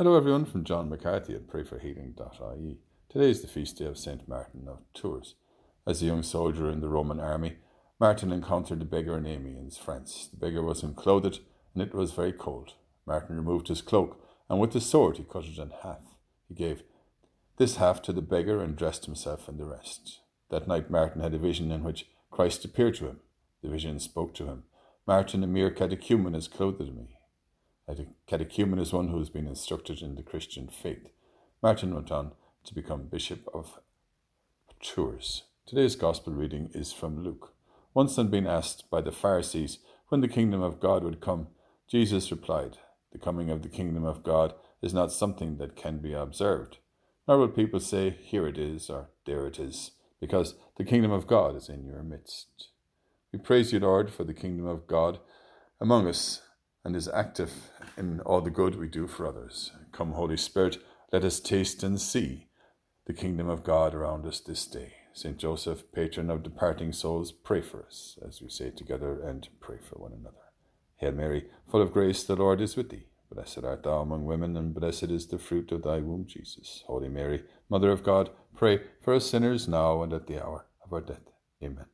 Hello everyone from John McCarthy at prayforhealing.ie. Today is the feast day of St. Martin of Tours. As a young soldier in the Roman army, Martin encountered a beggar in Amiens, France. The beggar was unclothed and it was very cold. Martin removed his cloak and with his sword he cut it in half. He gave this half to the beggar and dressed himself in the rest. That night Martin had a vision in which Christ appeared to him. The vision spoke to him. Martin, a mere catechumen, has clothed me. A catechumen is one who has been instructed in the Christian faith. Martin went on to become Bishop of Tours. Today's Gospel reading is from Luke. Once on being asked by the Pharisees when the kingdom of God would come, Jesus replied, The coming of the kingdom of God is not something that can be observed, nor will people say, Here it is, or There it is, because the kingdom of God is in your midst. We praise you, Lord, for the kingdom of God among us and is active in all the good we do for others. Come, Holy Spirit, let us taste and see the kingdom of God around us this day. Saint Joseph, patron of departing souls, pray for us as we say together and pray for one another. Hail Mary, full of grace, the Lord is with thee. Blessed art thou among women, and blessed is the fruit of thy womb, Jesus. Holy Mary, Mother of God, pray for us sinners now and at the hour of our death. Amen.